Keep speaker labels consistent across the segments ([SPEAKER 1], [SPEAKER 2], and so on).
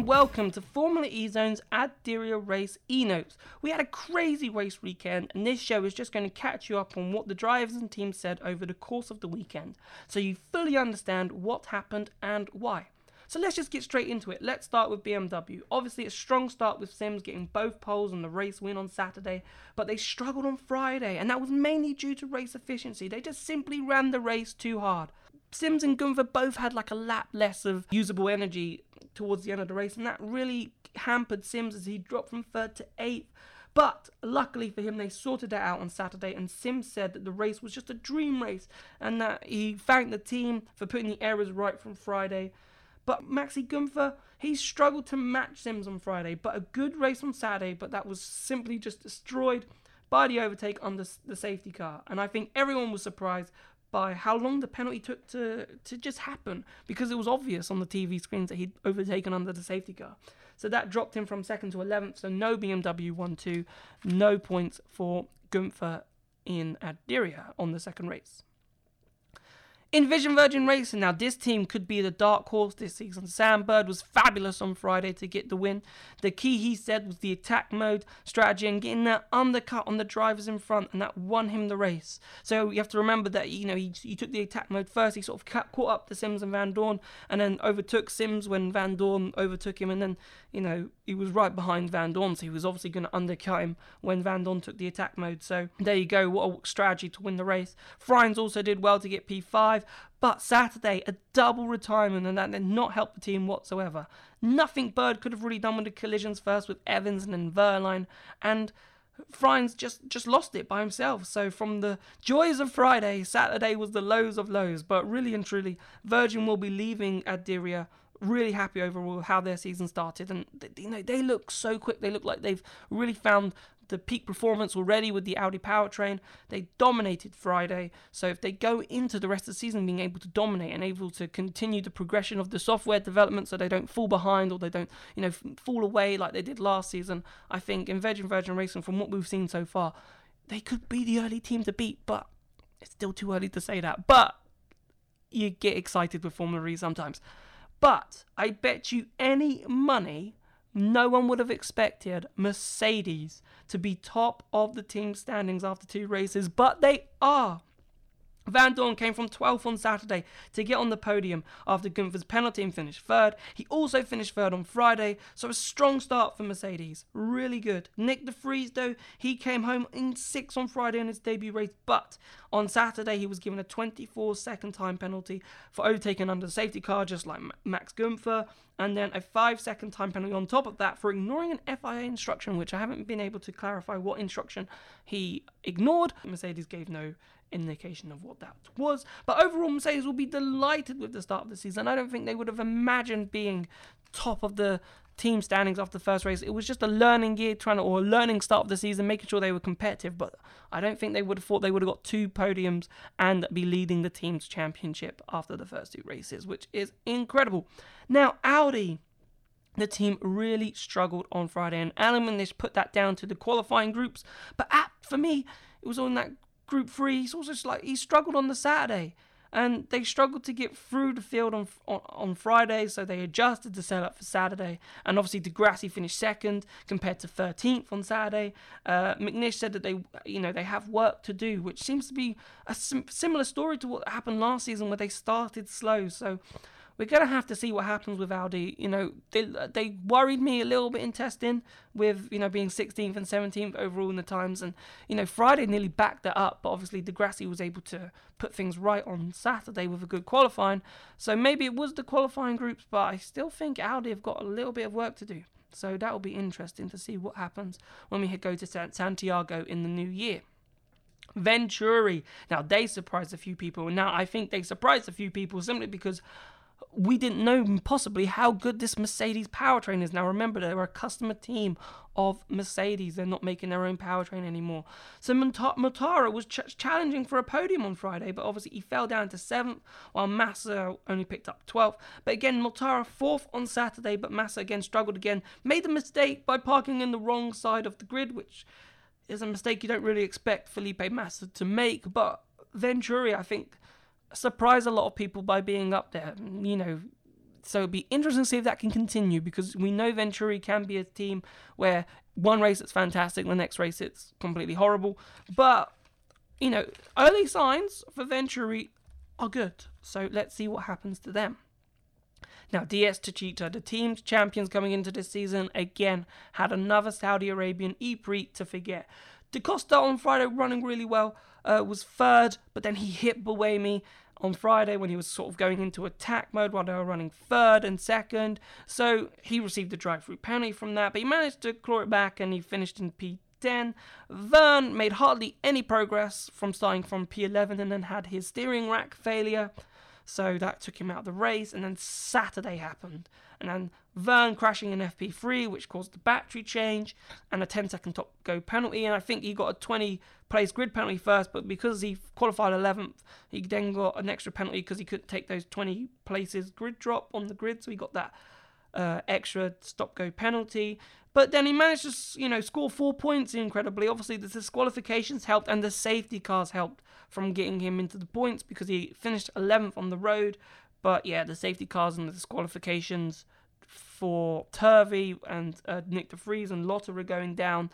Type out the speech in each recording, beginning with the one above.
[SPEAKER 1] and welcome to Formula E Zone's Ad Diriyah Race E-Notes. We had a crazy race weekend, and this show is just going to catch you up on what the drivers and teams said over the course of the weekend, so you fully understand what happened and why. So let's just get straight into it. Let's start with BMW. Obviously, a strong start with Sims getting both poles and the race win on Saturday, but they struggled on Friday, and that was mainly due to race efficiency. They just simply ran the race too hard. Sims and Gunther both had like a lap less of usable energy towards the end of the race, and that really hampered Sims as he dropped from third to eighth. But luckily for him, they sorted that out on Saturday, and Sims said that the race was just a dream race and that he thanked the team for putting the errors right from Friday. But Maxi Gunther, he struggled to match Sims on Friday, but a good race on Saturday, but that was simply just destroyed by the overtake the, the safety car. And I think everyone was surprised by how long the penalty took to, to just happen because it was obvious on the TV screens that he'd overtaken under the safety car. So that dropped him from second to 11th. So no BMW 1 2, no points for Gunther in Ad Diriyah on the second race. Envision Virgin Racing, now this team could be the dark horse this season. Sam Bird was fabulous on Friday to get the win. The key, he said, was the attack mode strategy and getting that undercut on the drivers in front, and that won him the race. So you have to remember that you know he, he took the attack mode first. He sort of caught up to Sims and Vandoorne, and then overtook Sims when Vandoorne overtook him, and then you know he was right behind Vandoorne, so he was obviously going to undercut him when Vandoorne took the attack mode. So there you go, what a strategy to win the race. Frijns also did well to get P5. But Saturday, a double retirement, and that did not help the team whatsoever. Nothing Bird could have really done with the collisions first with Evans and then Wehrlein, and Frijns just just lost it by himself. So from the joys of Friday, Saturday was the lows of lows. But really and truly, Virgin will be leaving Ad Diriyah really happy overall how their season started and you know they look so quick they look like they've really found the peak performance already with the Audi powertrain. They dominated Friday. So if they go into the rest of the season being able to dominate and able to continue the progression of the software development so they don't fall behind or they don't, you know, fall away like they did last season, I think in Virgin Virgin Racing, from what we've seen so far, they could be the early team to beat, but it's still too early to say that. But you get excited with Formula E sometimes. But I bet you any money no one would have expected Mercedes to be top of the team standings after two races, but they are. Vandoorne came from 12th on Saturday to get on the podium after Gunther's penalty and finished third. He also finished third on Friday, so a strong start for Mercedes. Really good. Nick de Vries, though, he came home in sixth on Friday in his debut race, but on Saturday he was given a 24 second time penalty for overtaking under the safety car, just like Max Gunther, and then a 5 second time penalty on top of that for ignoring an FIA instruction, which I haven't been able to clarify what instruction he ignored. Mercedes gave no indication of what that was. But overall, Mercedes will be delighted with the start of the season. I don't think they would have imagined being top of the team standings after the first race. It was just a learning year, trying to, or a learning start of the season, making sure they were competitive. But I don't think they would have thought they would have got two podiums and be leading the team's championship after the first two races, which is incredible. Now, Audi. The team really struggled on Friday, and Allan McNish put that down to the qualifying groups. But at, for me, it was on that Group Three. He's also like he struggled on the Saturday, and they struggled to get through the field on on, on Friday, so they adjusted the setup for Saturday. And obviously, Di Grassi finished second compared to 13th on Saturday. Uh, McNish said that they, you know, they have work to do, which seems to be a sim- similar story to what happened last season, where they started slow. So we're gonna have to see what happens with Audi. You know, they they worried me a little bit in testing with you know being 16th and 17th overall in the times, and you know Friday nearly backed that up, but obviously Di Grassi was able to put things right on Saturday with a good qualifying. So maybe it was the qualifying groups, but I still think Audi have got a little bit of work to do. So that will be interesting to see what happens when we go to Santiago in the new year. Venturi. Now they surprised a few people. Now I think they surprised a few people simply because we didn't know possibly how good this Mercedes powertrain is. Now, remember, they're a customer team of Mercedes. They're not making their own powertrain anymore. So, Mortara was ch- challenging for a podium on Friday, but obviously he fell down to seventh, while Massa only picked up 12th. But again, Mortara fourth on Saturday, but Massa again struggled again. Made the mistake by parking in the wrong side of the grid, which is a mistake you don't really expect Felipe Massa to make. But Venturi, I think surprise a lot of people by being up there. You know, so it'd be interesting to see if that can continue because we know Venturi can be a team where one race it's fantastic, the next race it's completely horrible. But you know, early signs for Venturi are good. So let's see what happens to them. Now, DS Techeetah, the team's champions coming into this season, again had another Saudi Arabian E-Prix to forget. Da Costa on Friday running really well, uh, was third, but then he hit Buemi on Friday when he was sort of going into attack mode while they were running third and second. So he received a drive through penalty from that, but he managed to claw it back and he finished in P10. Vergne made hardly any progress from starting from P11 and then had his steering rack failure. So that took him out of the race, and then Saturday happened. And then Vergne crashing in FP3, which caused the battery change, and a 10 second top go penalty. And I think he got a 20 place grid penalty first, but because he qualified 11th, he then got an extra penalty because he couldn't take those 20 places grid drop on the grid. So he got that uh, extra stop go penalty. But then he managed to, you know, score four points incredibly. Obviously, the disqualifications helped and the safety cars helped from getting him into the points because he finished 11th on the road. But yeah, the safety cars and the disqualifications for Turvey and uh, Nick De Vries and Lotterer going down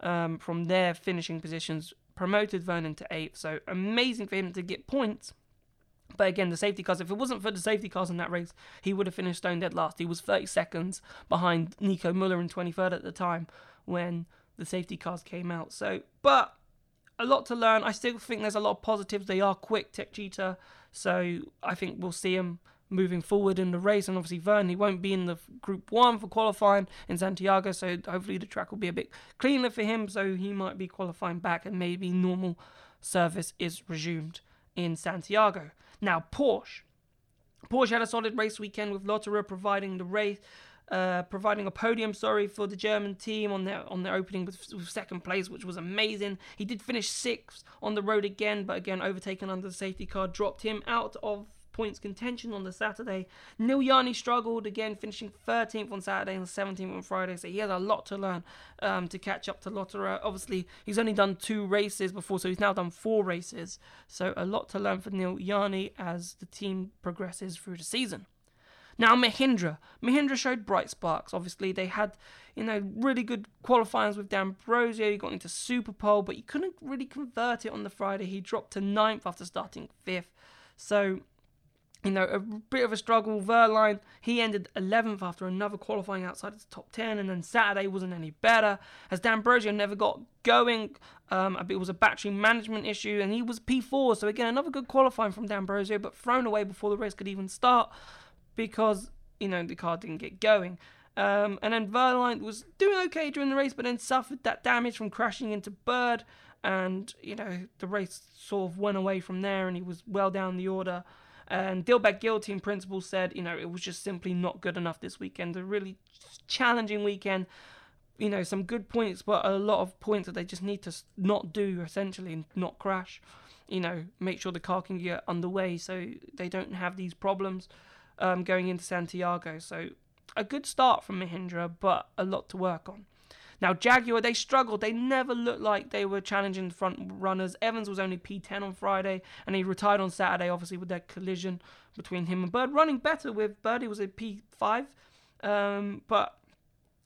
[SPEAKER 1] um, from their finishing positions, promoted Vernon to 8th. So amazing for him to get points. But again, the safety cars, if it wasn't for the safety cars in that race, he would have finished stone dead last. He was 30 seconds behind Nico Muller in 23rd at the time when the safety cars came out. So, but a lot to learn. I still think there's a lot of positives. They are quick, Techeetah. So I think we'll see him moving forward in the race. And obviously, Vergne, he won't be in the Group 1 for qualifying in Santiago. So hopefully, the track will be a bit cleaner for him. So he might be qualifying back and maybe normal service is resumed in Santiago. Now, Porsche. Porsche had a solid race weekend with Lotterer providing the race, uh, providing a podium, sorry, for the German team on their on their opening with, with, second place, which was amazing. He did finish sixth on the road again, but again overtaken under the safety car, dropped him out of points contention on the Saturday. Neel Jani struggled again, finishing 13th on Saturday and 17th on Friday. So he has a lot to learn um, to catch up to Lotterer. Obviously, he's only done two races before, so he's now done four races. So a lot to learn for Jani as the team progresses through the season. Now Mahindra, Mahindra showed bright sparks. Obviously, they had you know really good qualifiers with D'Ambrosio. He got into Super Pole, but he couldn't really convert it on the Friday. He dropped to ninth after starting fifth. So you know, a bit of a struggle. Wehrlein, he ended 11th after another qualifying outside of the top 10, and then Saturday wasn't any better as D'Ambrosio never got going. Um, it was a battery management issue, and he was P4. So again, another good qualifying from D'Ambrosio, but thrown away before the race could even start because you know the car didn't get going. Um, and then Wehrlein was doing okay during the race, but then suffered that damage from crashing into Bird, and you know the race sort of went away from there, and he was well down the order. And Gill team principal said, you know, it was just simply not good enough this weekend. A really challenging weekend. You know, some good points, but a lot of points that they just need to not do, essentially, and not crash. You know, make sure the car can get underway so they don't have these problems um, going into Santiago. So a good start from Mahindra, but a lot to work on. Now, Jaguar, they struggled. They never looked like they were challenging the front runners. Evans was only P10 on Friday, and he retired on Saturday, obviously, with that collision between him and Bird. Running better with Bird, he was a P5. Um, but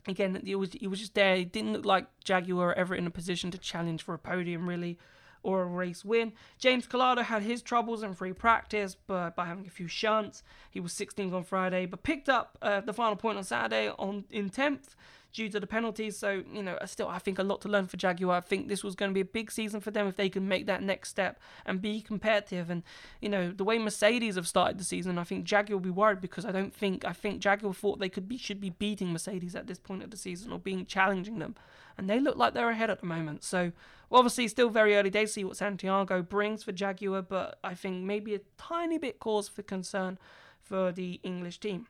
[SPEAKER 1] again, it was, he was just there. He didn't look like Jaguar ever in a position to challenge for a podium, really or a race win. James Calado had his troubles in free practice, but by having a few shunts, he was 16th on Friday, but picked up uh, the final point on Saturday on in 10th due to the penalties. So, you know, still, I think a lot to learn for Jaguar. I think this was going to be a big season for them if they can make that next step and be competitive. And, you know, the way Mercedes have started the season, I think Jaguar will be worried because I don't think, I think Jaguar thought they could be, should be beating Mercedes at this point of the season or being challenging them. And they look like they're ahead at the moment. So, obviously, still very early days to see what Santiago brings for Jaguar, but I think maybe a tiny bit cause for concern for the English team.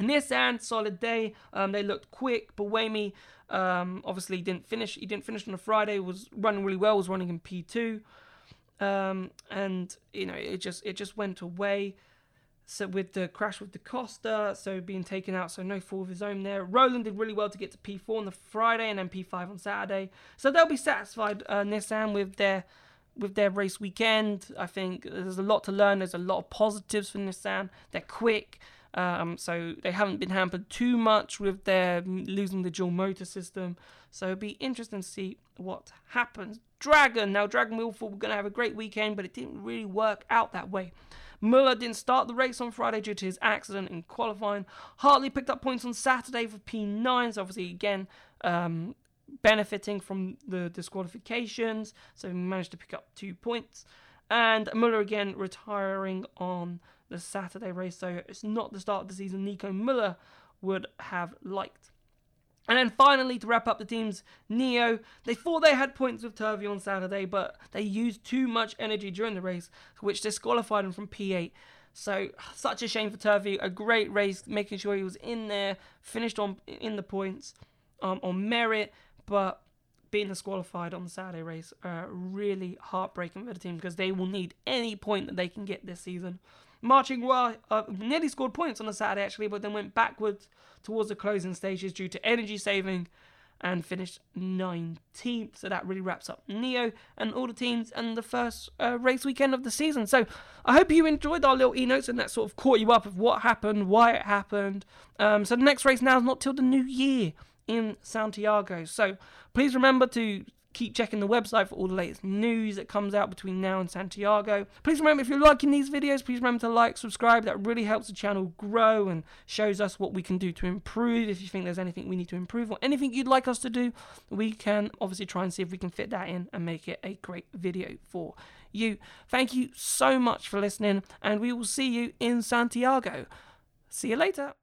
[SPEAKER 1] Nissan, solid day. Um, they looked quick. Buemi, um, obviously didn't finish. He didn't finish on a Friday. Was running really well. Was running in P two, um, and you know it just it just went away. So with the crash with the Costa, so being taken out, so no fault of his own there. Rowland did really well to get to P4 on the Friday and then P5 on Saturday. So they'll be satisfied, uh, Nissan, with their with their race weekend. I think there's a lot to learn. There's a lot of positives for Nissan. They're quick. Um, so they haven't been hampered too much with their losing the dual motor system. So it'll be interesting to see what happens. Dragon. Now, Dragon Milford were going to have a great weekend, but it didn't really work out that way. Muller didn't start the race on Friday due to his accident in qualifying. Hartley picked up points on Saturday for P9, so obviously, again, um, benefiting from the disqualifications, so he managed to pick up two points. And Muller again retiring on the Saturday race, so it's not the start of the season Nico Muller would have liked. And then finally, to wrap up the teams, NIO, they thought they had points with Turvey on Saturday, but they used too much energy during the race, which disqualified him from P8. So such a shame for Turvey. A great race, making sure he was in there, finished on in the points um, on merit, but being disqualified on the Saturday race, uh, really heartbreaking for the team because they will need any point that they can get this season. Ma Qinghua, uh, nearly scored points on the Saturday actually, but then went backwards towards the closing stages due to energy saving and finished 19th. So that really wraps up NIO and all the teams and the first uh, race weekend of the season. So I hope you enjoyed our little e notes and that sort of caught you up of what happened, why it happened. Um, so the next race now is not till the new year in Santiago. So please remember to keep checking the website for all the latest news that comes out between now and Santiago. Please remember if you're liking these videos, please remember to like, subscribe. That really helps the channel grow and shows us what we can do to improve. If you think there's anything we need to improve or anything you'd like us to do, we can obviously try and see if we can fit that in and make it a great video for you. Thank you so much for listening, and we will see you in Santiago. See you later.